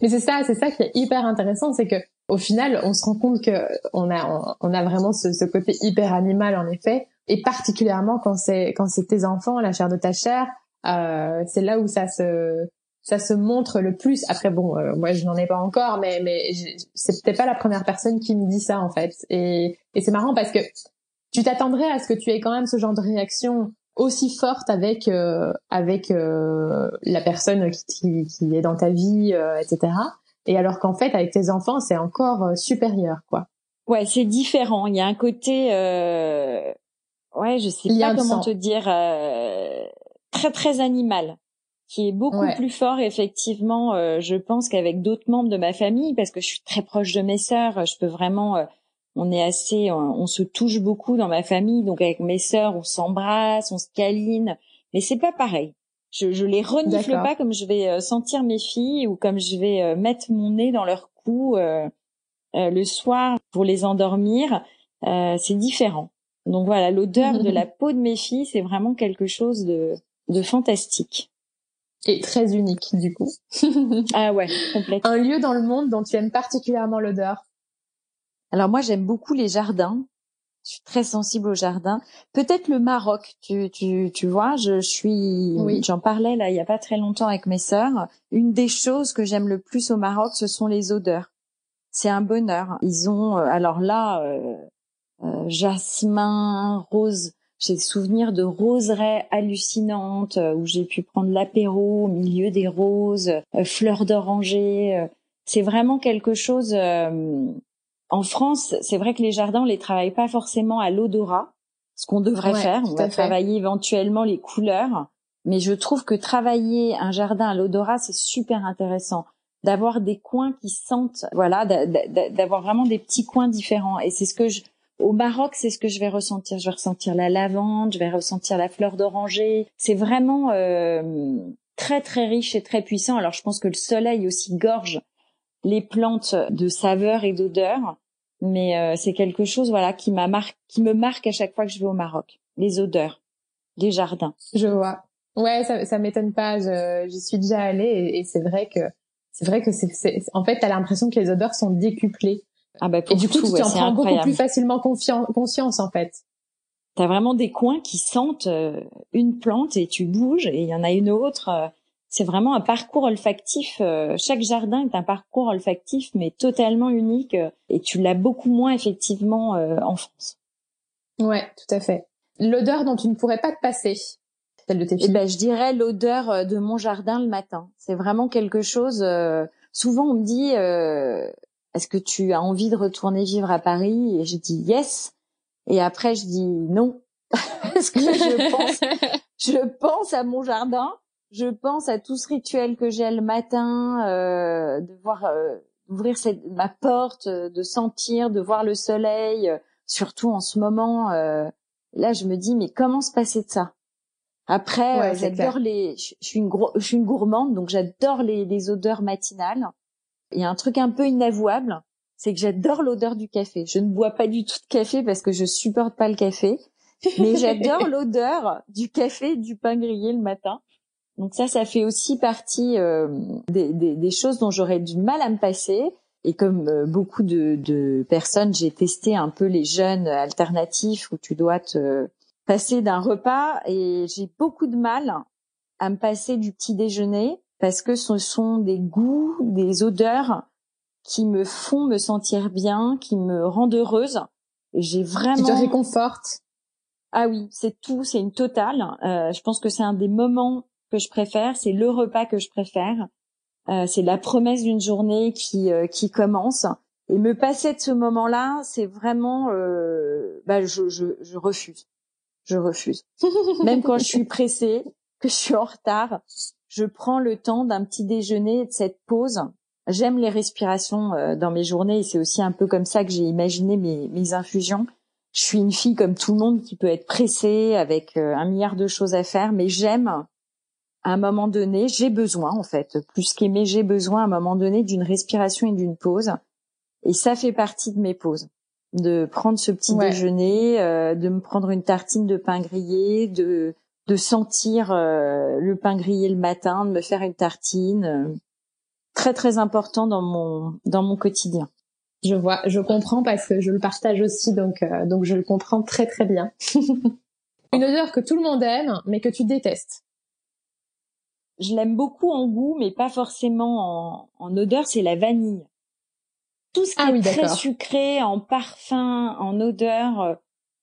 Mais c'est ça, c'est ça qui est hyper intéressant, c'est que au final, on se rend compte que on a on, a vraiment ce, ce, côté hyper animal en effet, et particulièrement quand c'est quand c'est tes enfants, la chair de ta chair, euh, c'est là où ça se ça se montre le plus. Après bon, euh, moi je n'en ai pas encore, mais mais c'est peut-être pas la première personne qui me dit ça en fait. Et et c'est marrant parce que tu t'attendrais à ce que tu aies quand même ce genre de réaction aussi forte avec euh, avec euh, la personne qui, qui, est dans ta vie, euh, etc. Et alors qu'en fait, avec tes enfants, c'est encore supérieur, quoi. Ouais, c'est différent. Il y a un côté, ouais, je sais pas comment te dire, très très animal, qui est beaucoup plus fort effectivement. je pense qu'avec d'autres membres de ma famille, parce que je suis très proche de mes sœurs, je peux vraiment on est assez, on, se touche beaucoup dans ma famille. Donc avec mes sœurs, on s'embrasse, on se câline, mais c'est pas pareil. Je, je les renifle pas comme je vais euh, sentir mes filles ou comme je vais euh, mettre mon nez dans leur cou euh, le soir pour les endormir. c'est différent. Donc voilà, l'odeur de la peau de mes filles, c'est vraiment quelque chose de, de fantastique. Et très unique, du coup. ah ouais, complètement. Un lieu dans le monde dont tu aimes particulièrement l'odeur alors moi j'aime beaucoup les jardins. Je suis très sensible aux jardins. Peut-être le Maroc, tu, tu, tu vois, je, suis, oui. j'en parlais là il y a pas très longtemps avec mes sœurs. Une des choses que j'aime le plus au Maroc, ce sont les odeurs. C'est un bonheur. Ils ont, euh, alors là, euh, euh, jasmin, rose. J'ai des souvenirs de roseraie hallucinantes où j'ai pu prendre l'apéro au milieu des roses, fleurs d'oranger. c'est vraiment quelque chose en France, c'est vrai que les jardins, on les travaille pas forcément à l'odorat, ce qu'on devrait faire. On va travailler éventuellement les couleurs, mais je trouve que travailler un jardin à l'odorat, c'est super intéressant d'avoir des coins qui sentent, voilà, d'avoir vraiment des petits coins différents. Et c'est ce que je, au Maroc, c'est ce que je vais ressentir. Je vais ressentir la lavande, je vais ressentir la fleur d'oranger. C'est vraiment euh, très très riche et très puissant. Alors je pense que le soleil aussi gorge les plantes de saveur et d'odeur, mais euh, c'est quelque chose voilà qui m'a qui me marque à chaque fois que je vais au Maroc. Les odeurs, les jardins. Je vois. Ouais, ça, ça m'étonne pas. J'y suis déjà allée et, c'est vrai que c'est vrai que c'est en fait t'as l'impression que les odeurs sont décuplées. Ah bah pour et du coup tu en prends beaucoup plus facilement conscience en fait. T'as vraiment des coins qui sentent euh, une plante et tu bouges et il y en a une autre. Euh, c'est vraiment un parcours olfactif. Euh, chaque jardin est un parcours olfactif, mais totalement unique. Euh, et tu l'as beaucoup moins effectivement euh, en France. Ouais, tout à fait. L'odeur dont tu ne pourrais pas te passer, celle de tes filles? Eh ben, je dirais l'odeur de mon jardin le matin. C'est vraiment quelque chose. souvent, on me dit Est-ce que tu as envie de retourner vivre à Paris? Et je dis yes. Et après, je dis non. Parce que je pense, je pense à mon jardin je pense à tout ce rituel que j'ai le matin, euh, de voir euh, ouvrir cette, ma porte, euh, de sentir, de voir le soleil, euh, surtout en ce moment. là, je me dis mais comment se passer de ça? Après, j'adore les. Je, suis une je suis une gourmande, donc j'adore les, les odeurs matinales. Il y a un truc un peu inavouable, c'est que j'adore l'odeur du café. Je ne bois pas du tout de café parce que je supporte pas le café, mais j'adore l'odeur du café et du pain grillé le matin. Donc ça, ça fait aussi partie euh, des, des, des, choses dont j'aurais du mal à me passer. Et comme euh, beaucoup de, de personnes, j'ai testé un peu les jeunes alternatifs où tu dois te passer d'un repas et j'ai beaucoup de mal à me passer du petit déjeuner parce que ce sont des goûts, des odeurs qui me font me sentir bien, qui me rendent heureuse. J'ai vraiment. Qui te réconforte. Ah oui, c'est tout, c'est une totale. Euh, je pense que c'est un des moments que je préfère, c'est le repas que je préfère. Euh, c'est la promesse d'une journée qui euh, qui commence. Et me passer de ce moment-là, c'est vraiment, euh, bah, je, je, je refuse. je refuse. Même quand je suis pressée, que je suis en retard, je prends le temps d'un petit déjeuner et de cette pause. J'aime les respirations euh, dans mes journées et c'est aussi un peu comme ça que j'ai imaginé mes, mes infusions. Je suis une fille comme tout le monde qui peut être pressée avec euh, un milliard de choses à faire, mais j'aime à un moment donné, j'ai besoin en fait, plus qu'aimer, j'ai besoin à un moment donné d'une respiration et d'une pause. Et ça fait partie de mes pauses de prendre ce petit déjeuner, euh, de me prendre une tartine de pain grillé, de de sentir euh, le pain grillé le matin, de me faire une tartine, euh, très très important dans mon dans mon quotidien. Je vois, je comprends parce que je le partage aussi, donc donc je le comprends très très bien. une odeur que tout le monde aime, mais que tu détestes. Je l'aime beaucoup en goût, mais pas forcément en, en odeur. C'est la vanille tout ce qui ah est très sucré en parfum, en odeur, euh,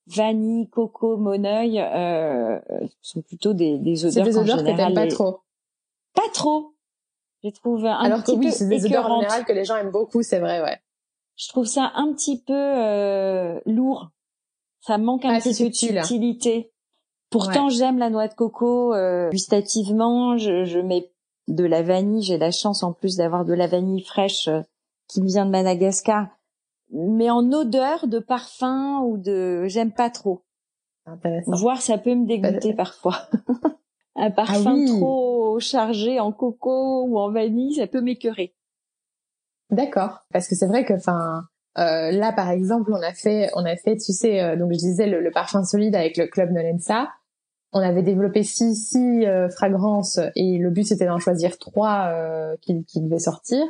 vanille, coco, moneuil, euh, sont plutôt des, des odeurs. C'est des odeurs que t'aimes pas trop. Pas trop. Je trouve un Alors petit que oui, c'est des odeurs en général que les gens aiment beaucoup, c'est vrai, ouais. Je trouve ça un petit peu euh, lourd. Ça manque un ah, petit peu de subtilité. Pourtant, j'aime la noix de coco euh, gustativement. Je, je mets de la vanille. J'ai la chance en plus d'avoir de la vanille fraîche euh, qui vient de Madagascar, mais en odeur de parfum ou de, j'aime pas trop. Voir ça peut me dégoûter parfois. Un parfum ah trop chargé en coco ou en vanille, ça peut m'écœurer. D'accord, parce que c'est vrai que, enfin, euh, là par exemple, on a fait, on a fait, tu sais, euh, donc je disais le, parfum solide avec le club Nolensa. On avait développé six, six euh, fragrances et le but c'était d'en choisir trois euh, qui, qui devaient sortir.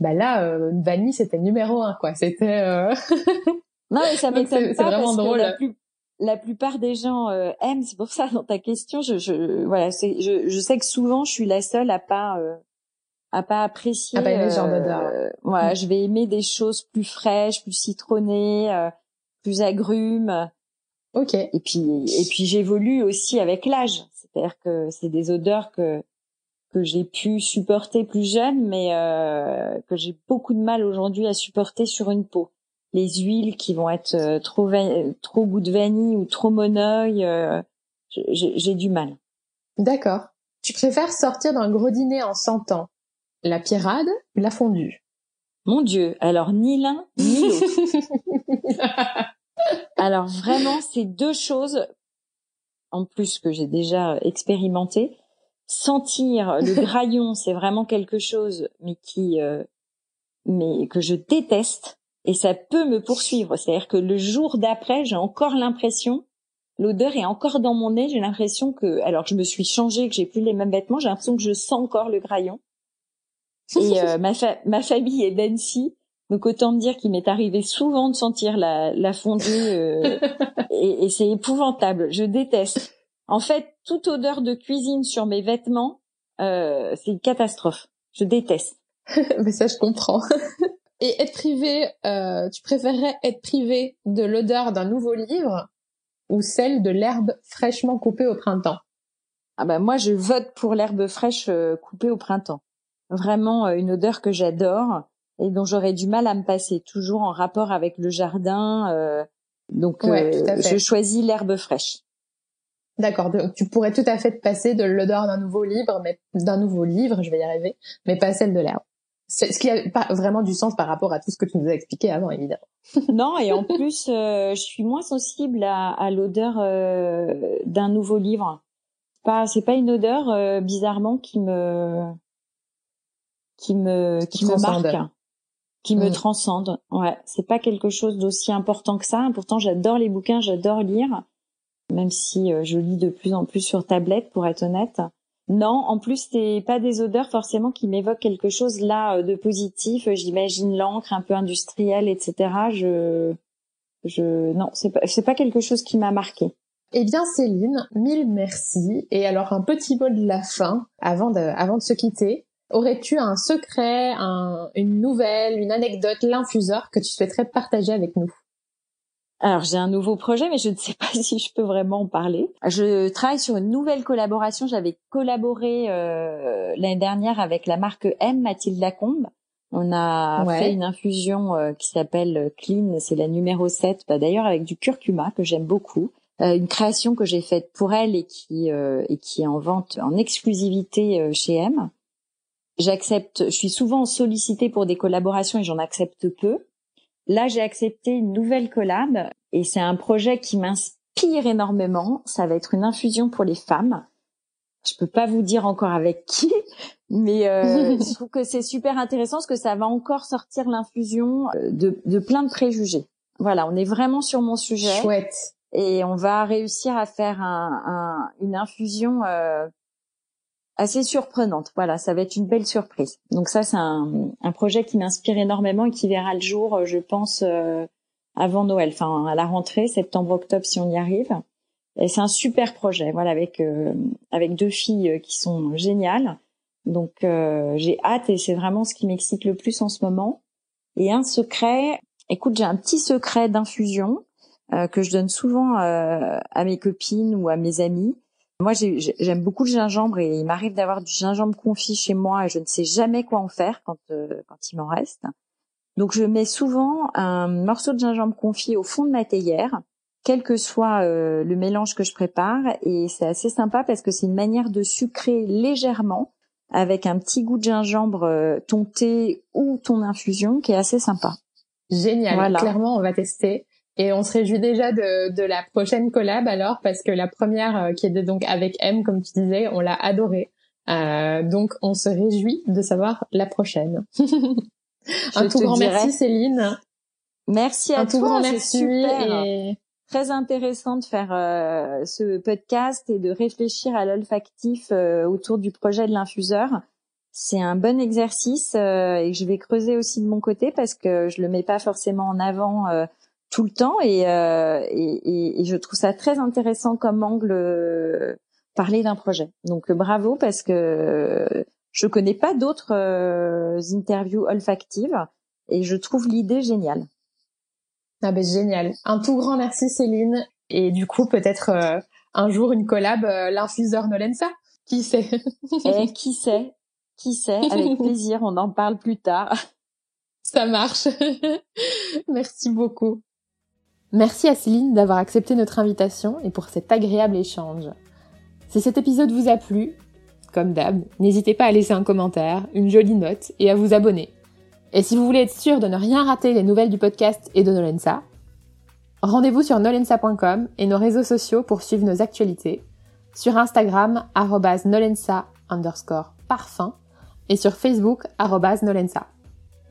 Bah là euh, vanille c'était numéro un quoi. C'était euh... non mais ça m'étonne pas vraiment parce drôle. que la, plupart des gens euh, aiment. C'est pour ça dans ta question je, je voilà c'est je, je sais que souvent je suis la seule à pas euh, à pas apprécier à pas aimer ce genre d'odeur euh, voilà mm. je vais aimer des choses plus fraîches plus citronnées plus agrumes ok et puis et puis j'évolue aussi avec l'âge c'est-à-dire que c'est des odeurs que que j'ai pu supporter plus jeune, mais euh, que j'ai beaucoup de mal aujourd'hui à supporter sur une peau. Les huiles qui vont être euh, trop trop goût de vanille ou trop moneuil, euh, j'ai du mal. D'accord. Tu préfères sortir d'un gros dîner en sentant la pierrade ou la fondue? Mon Dieu, alors ni l'un ni l'autre. alors vraiment, ces deux choses, en plus que j'ai déjà expérimenté, sentir le graillon, c'est vraiment quelque chose, mais qui, euh, mais que je déteste, et ça peut me poursuivre. C'est-à-dire que le jour d'après, j'ai encore l'impression, l'odeur est encore dans mon nez. J'ai l'impression que, alors que je me suis changée, que j'ai plus les mêmes vêtements, j'ai l'impression que je sens encore le graillon. Et euh, ma, ma famille est d'Annecy, donc autant me dire qu'il m'est arrivé souvent de sentir la, la fondue, euh, et, et c'est épouvantable. Je déteste. En fait, toute odeur de cuisine sur mes vêtements, euh, c'est une catastrophe. Je déteste. Mais ça, je comprends. Et être privé, euh, tu préférerais être privé de l'odeur d'un nouveau livre ou celle de l'herbe fraîchement coupée au printemps? Ah ben moi, je vote pour l'herbe fraîche euh, coupée au printemps. Vraiment une odeur que j'adore et dont j'aurais du mal à me passer, toujours en rapport avec le jardin. donc, je choisis l'herbe fraîche. D'accord, donc tu pourrais tout à fait te passer de l'odeur d'un nouveau livre, mais d'un nouveau livre, je vais y arriver, mais pas celle de l'herbe. Ce qui a pas vraiment du sens par rapport à tout ce que tu nous as expliqué avant, évidemment. non, et en plus, euh, je suis moins sensible à, à l'odeur euh, d'un nouveau livre. Pas, c'est pas une odeur euh, bizarrement qui me qui me qui, me marque, qui me mm. transcende. Ouais, c'est pas quelque chose d'aussi important que ça. Pourtant, j'adore les bouquins, j'adore lire même si euh, je lis de plus en plus sur tablette, pour être honnête. Non, en plus c'est pas des odeurs forcément qui m'évoquent quelque chose là euh, de positif. J'imagine l'encre un peu industrielle, etc. Je, je, non, c'est pas, c'est pas quelque chose qui m'a marqué. Eh bien Céline, mille merci. Et alors un petit mot de la fin avant de, avant de se quitter. Aurais-tu un secret, un, une nouvelle, une anecdote, l'infuseur que tu souhaiterais partager avec nous? Alors j'ai un nouveau projet, mais je ne sais pas si je peux vraiment en parler. Je travaille sur une nouvelle collaboration. J'avais collaboré euh, l'année dernière avec la marque M, Mathilde Lacombe. On a fait une infusion euh, qui s'appelle Clean, c'est la numéro 7, bah, d'ailleurs avec du curcuma que j'aime beaucoup. une création que j'ai faite pour elle et qui et qui est en vente en exclusivité chez M. J'accepte, je suis souvent sollicitée pour des collaborations et j'en accepte peu. Là, j'ai accepté une nouvelle collab et c'est un projet qui m'inspire énormément. Ça va être une infusion pour les femmes. Je peux pas vous dire encore avec qui, mais euh, je trouve que c'est super intéressant parce que ça va encore sortir l'infusion euh, de, de plein de préjugés. Voilà, on est vraiment sur mon sujet. Chouette. Et on va réussir à faire un, un, une infusion euh, assez surprenante. Voilà, ça va être une belle surprise. Donc ça, c'est un, un, projet qui m'inspire énormément et qui verra le jour, euh, je pense, euh, avant Noël, enfin à la rentrée, septembre-octobre, si on y arrive. Et c'est un super projet, voilà, avec euh, avec deux filles qui sont géniales. Donc j'ai hâte et c'est vraiment ce qui m'excite le plus en ce moment. Et un secret, écoute, j'ai un petit secret d'infusion que je donne souvent à mes copines ou à mes amis moi, j'aime beaucoup le gingembre et il m'arrive d'avoir du gingembre confit chez moi et je ne sais jamais quoi en faire quand, euh, quand il m'en reste. Donc, je mets souvent un morceau de gingembre confit au fond de ma théière, quel que soit euh, le mélange que je prépare. Et c'est assez sympa parce que c'est une manière de sucrer légèrement avec un petit goût de gingembre euh, ton thé ou ton infusion qui est assez sympa. Génial. Clairement, on va tester. Et on se réjouit déjà de, de la prochaine collab alors parce que la première euh, qui était donc avec M comme tu disais, on l'a adorée. Euh, donc on se réjouit de savoir la prochaine. un tout grand merci Céline. Merci à un toi. Tout grand merci et très intéressant de faire euh, ce podcast et de réfléchir à l'olfactif euh, autour du projet de l'infuseur. C'est un bon exercice et je vais creuser aussi de mon côté parce que je le mets pas forcément en avant tout le temps euh, et, et, je trouve ça très intéressant comme angle euh, parler d'un projet. Donc euh, bravo parce que je connais pas d'autres interviews olfactives et je trouve l'idée géniale. Ah ben génial. Un tout grand merci Céline et du coup peut-être un jour une collab l'infuseur Nolensa. Qui sait? Eh qui sait? Qui sait? Avec plaisir, on en parle plus tard. Ça marche. merci beaucoup. Merci à Céline d'avoir accepté notre invitation et pour cet agréable échange. Si cet épisode vous a plu, comme d'hab, n'hésitez pas à laisser un commentaire, une jolie note et à vous abonner. Et si vous voulez être sûr de ne rien rater des nouvelles du podcast et de Nolensa, rendez-vous sur nolensa.com et nos réseaux sociaux pour suivre nos actualités, sur Instagram, nolensa underscore parfum, et sur Facebook, nolensa.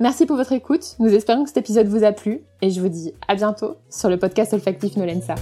Merci pour votre écoute, nous espérons que cet épisode vous a plu et je vous dis à bientôt sur le podcast olfactif Nolensa.